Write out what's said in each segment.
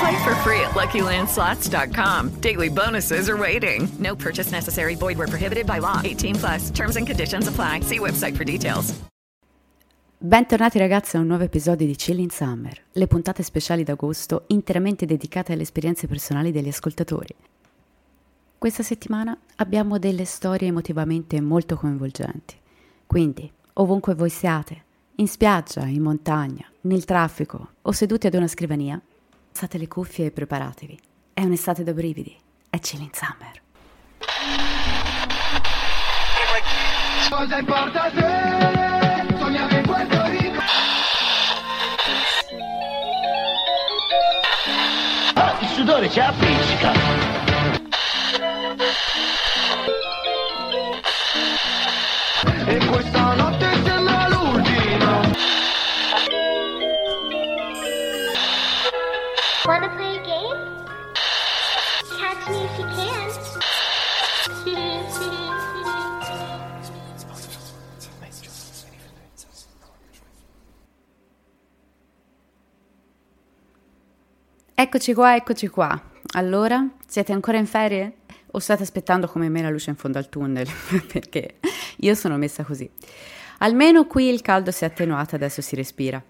Play for free at LuckyLandSlots.com. Daily bonuses are waiting. No purchase necessary. Void where prohibited by law. 18 plus. Terms and conditions apply. See website for details. Bentornati ragazzi a un nuovo episodio di Chilling Summer, le puntate speciali d'agosto interamente dedicate alle esperienze personali degli ascoltatori. Questa settimana abbiamo delle storie emotivamente molto coinvolgenti, quindi ovunque voi siate, in spiaggia, in montagna, nel traffico o seduti ad una scrivania, passate le cuffie e preparatevi. È un'estate da brividi, è Chilling Summer. Cosa importa a te? Sognare in Puerto Rico. Ah, il sudore ci appiccica. Eccoci qua, eccoci qua. Allora, siete ancora in ferie? O state aspettando come me la luce in fondo al tunnel? Perché io sono messa così. Almeno qui il caldo si è attenuato, adesso si respira.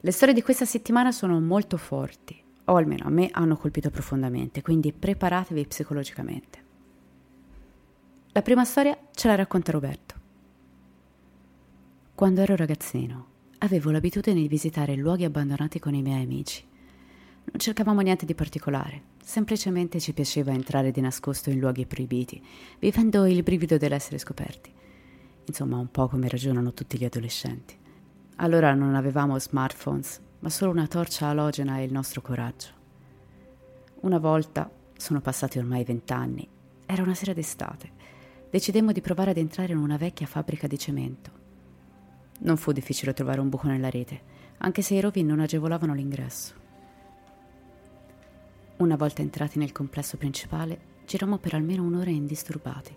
Le storie di questa settimana sono molto forti, o almeno a me hanno colpito profondamente, quindi preparatevi psicologicamente. La prima storia ce la racconta Roberto. Quando ero ragazzino, avevo l'abitudine di visitare luoghi abbandonati con i miei amici. Non cercavamo niente di particolare, semplicemente ci piaceva entrare di nascosto in luoghi proibiti, vivendo il brivido dell'essere scoperti. Insomma, un po' come ragionano tutti gli adolescenti. Allora non avevamo smartphones, ma solo una torcia alogena e il nostro coraggio. Una volta, sono passati ormai vent'anni, era una sera d'estate, decidemmo di provare ad entrare in una vecchia fabbrica di cemento. Non fu difficile trovare un buco nella rete, anche se i rovi non agevolavano l'ingresso. Una volta entrati nel complesso principale, girammo per almeno un'ora indisturbati.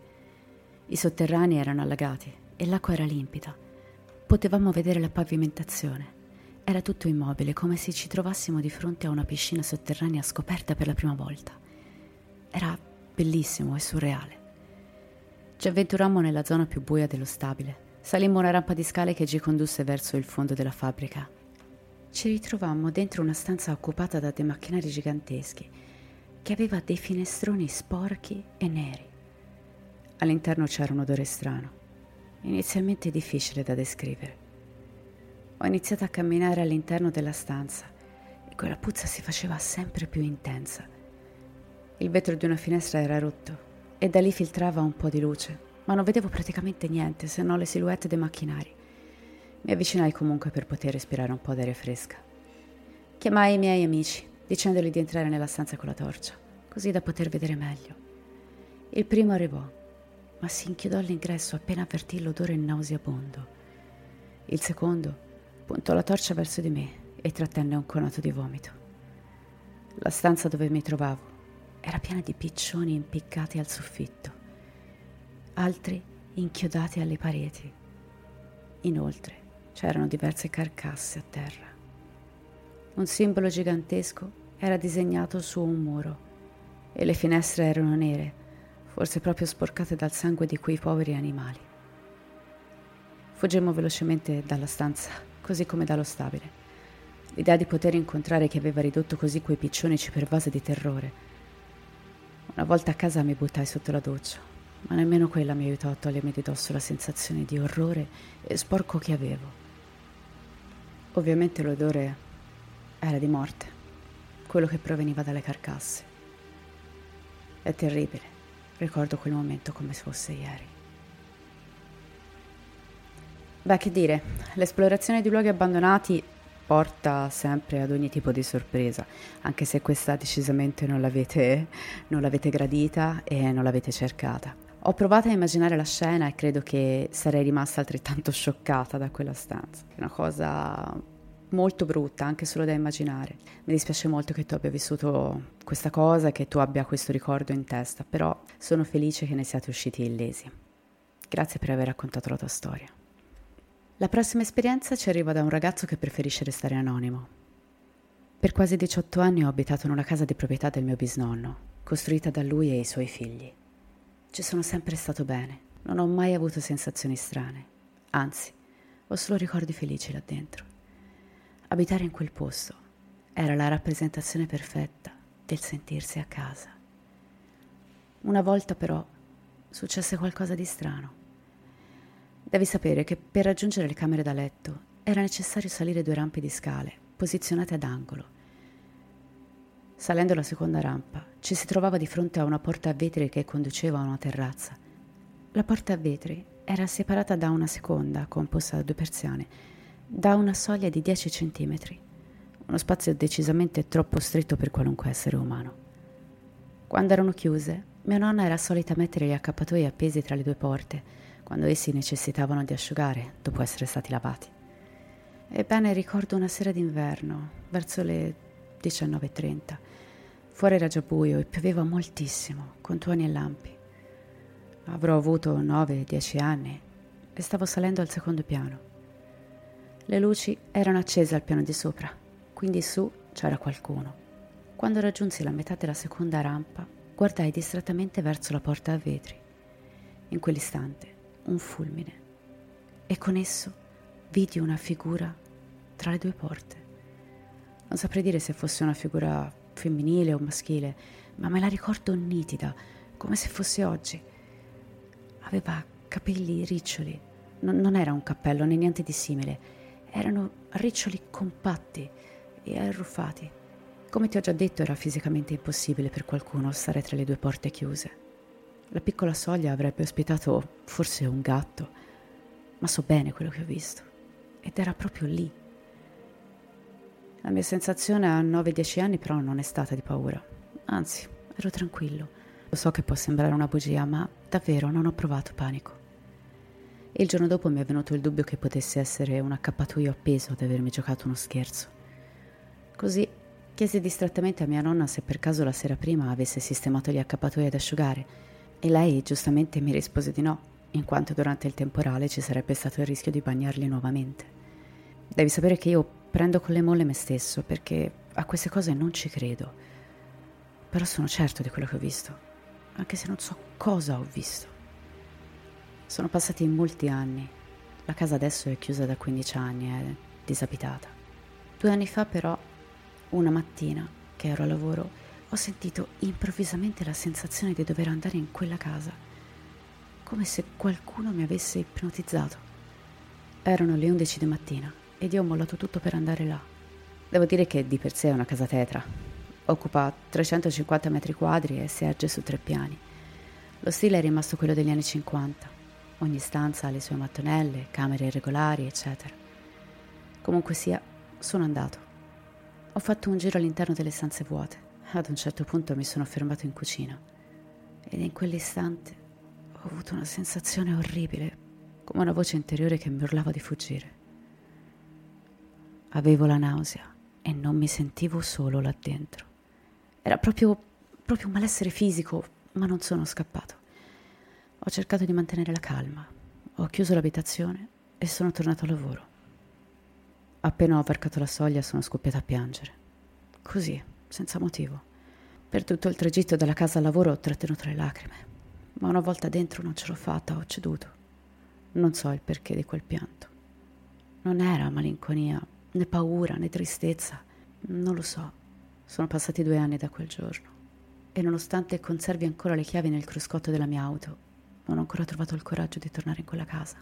I sotterranei erano allagati e l'acqua era limpida. Potevamo vedere la pavimentazione. Era tutto immobile, come se ci trovassimo di fronte a una piscina sotterranea scoperta per la prima volta. Era bellissimo e surreale. Ci avventurammo nella zona più buia dello stabile. Salimmo una rampa di scale che ci condusse verso il fondo della fabbrica. Ci ritrovammo dentro una stanza occupata da dei macchinari giganteschi, che aveva dei finestroni sporchi e neri. All'interno c'era un odore strano, inizialmente difficile da descrivere. Ho iniziato a camminare all'interno della stanza e quella puzza si faceva sempre più intensa. Il vetro di una finestra era rotto e da lì filtrava un po' di luce, ma non vedevo praticamente niente se non le silhouette dei macchinari. Mi avvicinai comunque per poter respirare un po' d'aria fresca. Chiamai i miei amici, dicendogli di entrare nella stanza con la torcia. così da poter vedere meglio. Il primo arrivò, ma si inchiodò all'ingresso appena avvertì l'odore nauseabondo. Il secondo puntò la torcia verso di me e trattenne un conato di vomito. La stanza dove mi trovavo era piena di piccioni impiccati al soffitto, altri inchiodati alle pareti. Inoltre c'erano diverse carcasse a terra. Un simbolo gigantesco era disegnato su un muro e le finestre erano nere, forse proprio sporcate dal sangue di quei poveri animali. Fuggimmo velocemente dalla stanza, così come dallo stabile. L'idea di poter incontrare chi aveva ridotto così quei piccioni ci pervase di terrore. Una volta a casa mi buttai sotto la doccia, ma nemmeno quella mi aiutò a togliermi di dosso la sensazione di orrore e sporco che avevo. Ovviamente l'odore era di morte, quello che proveniva dalle carcasse. È terribile, ricordo quel momento come se fosse ieri. Beh, che dire, l'esplorazione di luoghi abbandonati porta sempre ad ogni tipo di sorpresa, anche se questa decisamente non l'avete, non l'avete gradita e non l'avete cercata. Ho provato a immaginare la scena e credo che sarei rimasta altrettanto scioccata da quella stanza. È una cosa molto brutta, anche solo da immaginare. Mi dispiace molto che tu abbia vissuto questa cosa e che tu abbia questo ricordo in testa, però sono felice che ne siate usciti illesi. Grazie per aver raccontato la tua storia. La prossima esperienza ci arriva da un ragazzo che preferisce restare anonimo. Per quasi 18 anni ho abitato in una casa di proprietà del mio bisnonno, costruita da lui e i suoi figli. Ci sono sempre stato bene, non ho mai avuto sensazioni strane, anzi, ho solo ricordi felici là dentro. Abitare in quel posto era la rappresentazione perfetta del sentirsi a casa. Una volta però successe qualcosa di strano. Devi sapere che per raggiungere le camere da letto era necessario salire due rampe di scale, posizionate ad angolo. Salendo la seconda rampa, ci si trovava di fronte a una porta a vetri che conduceva a una terrazza. La porta a vetri era separata da una seconda, composta da due persiane, da una soglia di 10 centimetri, uno spazio decisamente troppo stretto per qualunque essere umano. Quando erano chiuse, mia nonna era solita mettere gli accappatoi appesi tra le due porte, quando essi necessitavano di asciugare dopo essere stati lavati. Ebbene, ricordo una sera d'inverno, verso le 19.30. Fuori era già buio e pioveva moltissimo, con tuoni e lampi. Avrò avuto 9-10 anni e stavo salendo al secondo piano. Le luci erano accese al piano di sopra, quindi su c'era qualcuno. Quando raggiunsi la metà della seconda rampa, guardai distrattamente verso la porta a vetri. In quell'istante un fulmine e con esso vidi una figura tra le due porte. Non saprei dire se fosse una figura femminile o maschile, ma me la ricordo nitida, come se fosse oggi. Aveva capelli riccioli, non, non era un cappello né niente di simile, erano riccioli compatti e arruffati. Come ti ho già detto, era fisicamente impossibile per qualcuno stare tra le due porte chiuse. La piccola soglia avrebbe ospitato forse un gatto, ma so bene quello che ho visto. Ed era proprio lì. La mia sensazione a 9-10 anni però non è stata di paura, anzi, ero tranquillo. Lo so che può sembrare una bugia, ma davvero non ho provato panico. Il giorno dopo mi è venuto il dubbio che potesse essere un accappatoio appeso ad avermi giocato uno scherzo. Così chiesi distrattamente a mia nonna se per caso la sera prima avesse sistemato gli accappatoi ad asciugare e lei giustamente mi rispose di no, in quanto durante il temporale ci sarebbe stato il rischio di bagnarli nuovamente. Devi sapere che io prendo con le molle me stesso perché a queste cose non ci credo. Però sono certo di quello che ho visto, anche se non so cosa ho visto. Sono passati molti anni. La casa adesso è chiusa da 15 anni, è disabitata. Due anni fa però, una mattina, che ero a lavoro, ho sentito improvvisamente la sensazione di dover andare in quella casa, come se qualcuno mi avesse ipnotizzato. Erano le 11 di mattina ed io ho mollato tutto per andare là. Devo dire che di per sé è una casa tetra. Occupa 350 metri quadri e si erge su tre piani. Lo stile è rimasto quello degli anni 50. Ogni stanza ha le sue mattonelle, camere irregolari, eccetera. Comunque sia, sono andato. Ho fatto un giro all'interno delle stanze vuote Ad un certo punto mi sono fermato in cucina ed in quell'istante ho avuto una sensazione orribile, come una voce interiore che mi urlava di fuggire. Avevo la nausea e non mi sentivo solo là dentro. Era proprio, proprio un malessere fisico, ma non sono scappato. Ho cercato di mantenere la calma, ho chiuso l'abitazione e sono tornato al lavoro. Appena ho varcato la soglia sono scoppiata a piangere. Così, senza motivo. Per tutto il tragitto dalla casa al lavoro ho trattenuto le lacrime ma una volta dentro non ce l'ho fatta, ho ceduto. Non so il perché di quel pianto. Non era malinconia, né paura, né tristezza, non lo so. Sono passati due anni da quel giorno e nonostante conservi ancora le chiavi nel cruscotto della mia auto, non ho ancora trovato il coraggio di tornare in quella casa.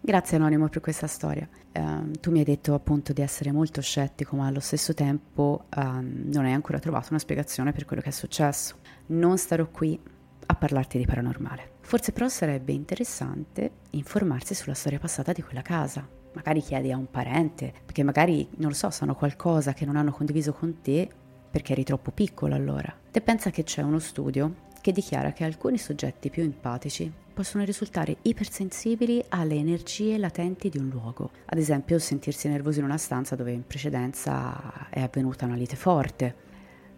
Grazie Anonimo per questa storia. Uh, tu mi hai detto appunto di essere molto scettico, ma allo stesso tempo uh, non hai ancora trovato una spiegazione per quello che è successo. Non starò qui a parlarti di paranormale. Forse però sarebbe interessante informarsi sulla storia passata di quella casa. Magari chiedi a un parente, perché magari, non lo so, sanno qualcosa che non hanno condiviso con te perché eri troppo piccolo allora. Te pensa che c'è uno studio che dichiara che alcuni soggetti più empatici possono risultare ipersensibili alle energie latenti di un luogo. Ad esempio, sentirsi nervosi in una stanza dove in precedenza è avvenuta una lite forte.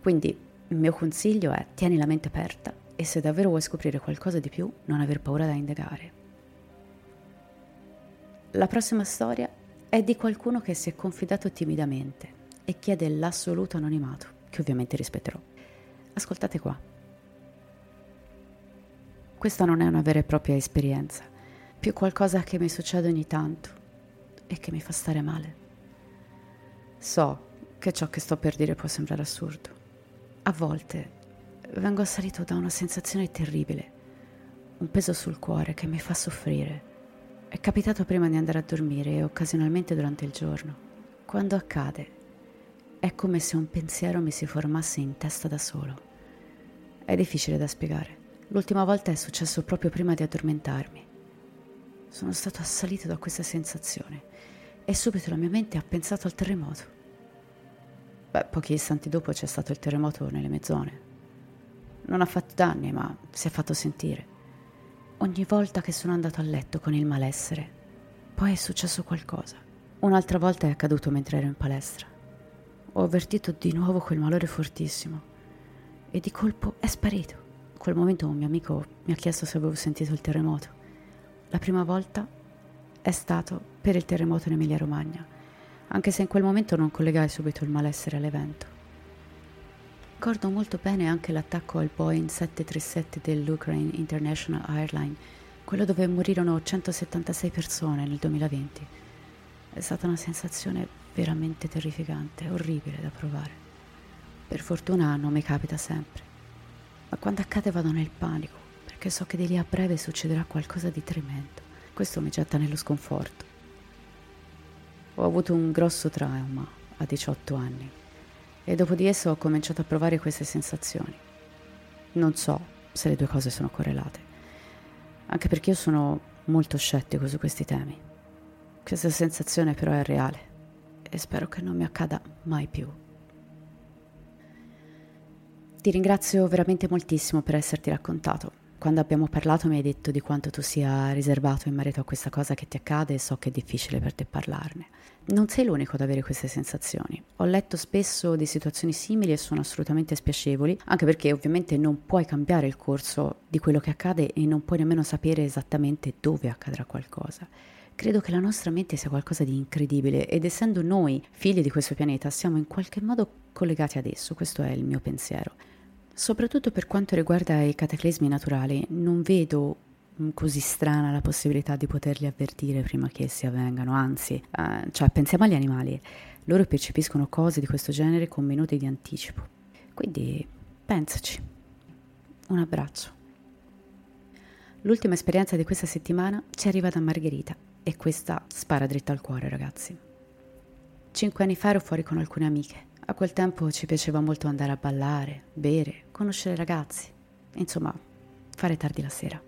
Quindi il mio consiglio è tieni la mente aperta e se davvero vuoi scoprire qualcosa di più, non aver paura da indagare. La prossima storia è di qualcuno che si è confidato timidamente e chiede l'assoluto anonimato, che ovviamente rispetterò. Ascoltate qua. Questa non è una vera e propria esperienza, più qualcosa che mi succede ogni tanto e che mi fa stare male. So che ciò che sto per dire può sembrare assurdo. A volte vengo assalito da una sensazione terribile, un peso sul cuore che mi fa soffrire. È capitato prima di andare a dormire e occasionalmente durante il giorno. Quando accade, è come se un pensiero mi si formasse in testa da solo. È difficile da spiegare. L'ultima volta è successo proprio prima di addormentarmi. Sono stato assalito da questa sensazione e subito la mia mente ha pensato al terremoto. Beh, pochi istanti dopo c'è stato il terremoto nelle mie zone. Non ha fatto danni, ma si è fatto sentire. Ogni volta che sono andato a letto con il malessere, poi è successo qualcosa. Un'altra volta è accaduto mentre ero in palestra. Ho avvertito di nuovo quel malore fortissimo e di colpo è sparito quel momento un mio amico mi ha chiesto se avevo sentito il terremoto. La prima volta è stato per il terremoto in Emilia Romagna, anche se in quel momento non collegai subito il malessere all'evento. Ricordo molto bene anche l'attacco al Boeing 737 dell'Ukraine International Airline, quello dove morirono 176 persone nel 2020. È stata una sensazione veramente terrificante, orribile da provare. Per fortuna non mi capita sempre ma quando accade vado nel panico, perché so che di lì a breve succederà qualcosa di tremendo. Questo mi getta nello sconforto. Ho avuto un grosso trauma a 18 anni e dopo di esso ho cominciato a provare queste sensazioni. Non so se le due cose sono correlate, anche perché io sono molto scettico su questi temi. Questa sensazione però è reale e spero che non mi accada mai più. Ti ringrazio veramente moltissimo per esserti raccontato. Quando abbiamo parlato mi hai detto di quanto tu sia riservato in merito a questa cosa che ti accade e so che è difficile per te parlarne. Non sei l'unico ad avere queste sensazioni. Ho letto spesso di situazioni simili e sono assolutamente spiacevoli, anche perché ovviamente non puoi cambiare il corso di quello che accade e non puoi nemmeno sapere esattamente dove accadrà qualcosa. Credo che la nostra mente sia qualcosa di incredibile ed essendo noi figli di questo pianeta siamo in qualche modo collegati ad esso, questo è il mio pensiero. Soprattutto per quanto riguarda i cataclismi naturali, non vedo mm, così strana la possibilità di poterli avvertire prima che essi avvengano, anzi, eh, cioè pensiamo agli animali, loro percepiscono cose di questo genere con minuti di anticipo. Quindi pensaci. Un abbraccio. L'ultima esperienza di questa settimana ci arriva da Margherita e questa spara dritta al cuore, ragazzi. Cinque anni fa ero fuori con alcune amiche. A quel tempo ci piaceva molto andare a ballare, bere, conoscere ragazzi, insomma, fare tardi la sera.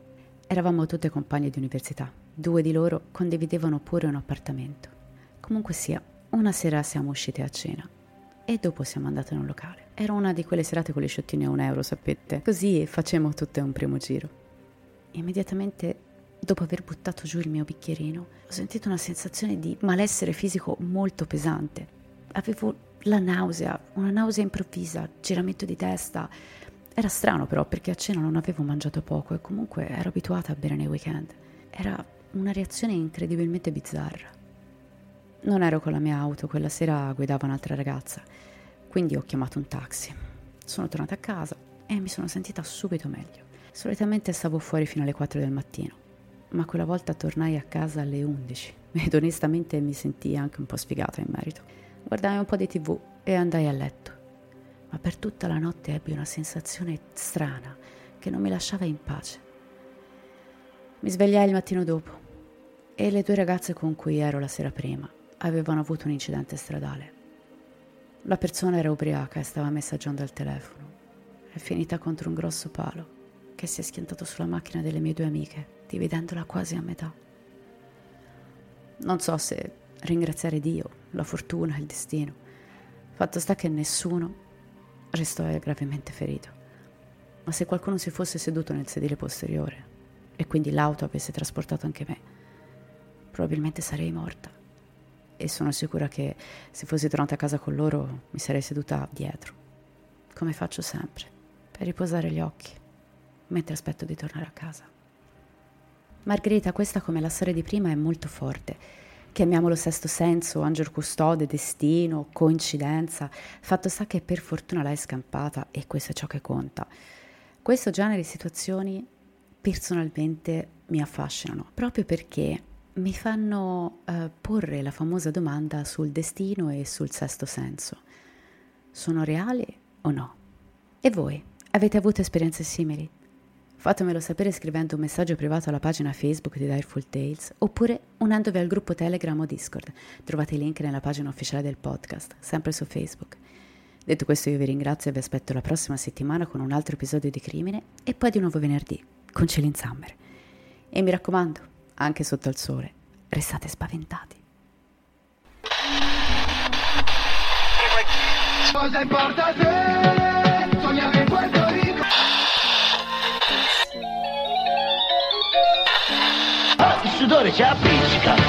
Eravamo tutte compagne di università, due di loro condividevano pure un appartamento. Comunque sia, una sera siamo uscite a cena. e dopo siamo andate in un locale. Era una di quelle serate con gli sciottini a un euro, sapete. Così facemmo tutto un primo giro. Immediatamente dopo aver buttato giù il mio bicchierino, ho sentito una sensazione di malessere fisico molto pesante. Avevo la nausea, una nausea improvvisa, giramento di testa. Era strano però perché a cena non avevo mangiato poco e comunque ero abituata a bere nei weekend. Era una reazione incredibilmente bizzarra. Non ero con la mia auto, quella sera guidava un'altra ragazza, quindi ho chiamato un taxi. Sono tornata a casa e mi sono sentita subito meglio. Solitamente stavo fuori fino alle 4 del mattino, ma quella volta tornai a casa alle 11 ed onestamente mi sentii anche un po' sfigata in merito. Guardai un po' di tv e andai a letto, ma per tutta la notte ebbi una sensazione strana che non mi lasciava in pace. Mi svegliai il mattino dopo e le due ragazze con cui ero la sera prima avevano avuto un incidente stradale. La persona era ubriaca e stava messaggiando al telefono. È finita contro un grosso palo che si è schiantato sulla macchina delle mie due amiche, dividendola quasi a metà. Non so se ringraziare Dio, la fortuna, il destino. Fatto sta che nessuno restò gravemente ferito. Ma se qualcuno si fosse seduto nel sedile posteriore e quindi l'auto avesse trasportato anche me, probabilmente sarei morta e sono sicura che se fossi tornata a casa con loro mi sarei seduta dietro, come faccio sempre, per riposare gli occhi, mentre aspetto di tornare a casa. Margherita, questa come la storia di prima è molto forte. Chiamiamolo sesto senso, angelo custode, destino, coincidenza. Fatto sta che per fortuna l'hai scampata e questo è ciò che conta. Questo genere di situazioni personalmente mi affascinano, proprio perché mi fanno uh, porre la famosa domanda sul destino e sul sesto senso. Sono reali o no? E voi? Avete avuto esperienze simili? Fatemelo sapere scrivendo un messaggio privato alla pagina Facebook di Direful Tales oppure unendovi al gruppo Telegram o Discord. Trovate i link nella pagina ufficiale del podcast, sempre su Facebook. Detto questo io vi ringrazio e vi aspetto la prossima settimana con un altro episodio di Crimine e poi di nuovo venerdì con Celine Summer. E mi raccomando, anche sotto il sole, restate spaventati. Cosa importa te? Ah, il sudore ci appiccica.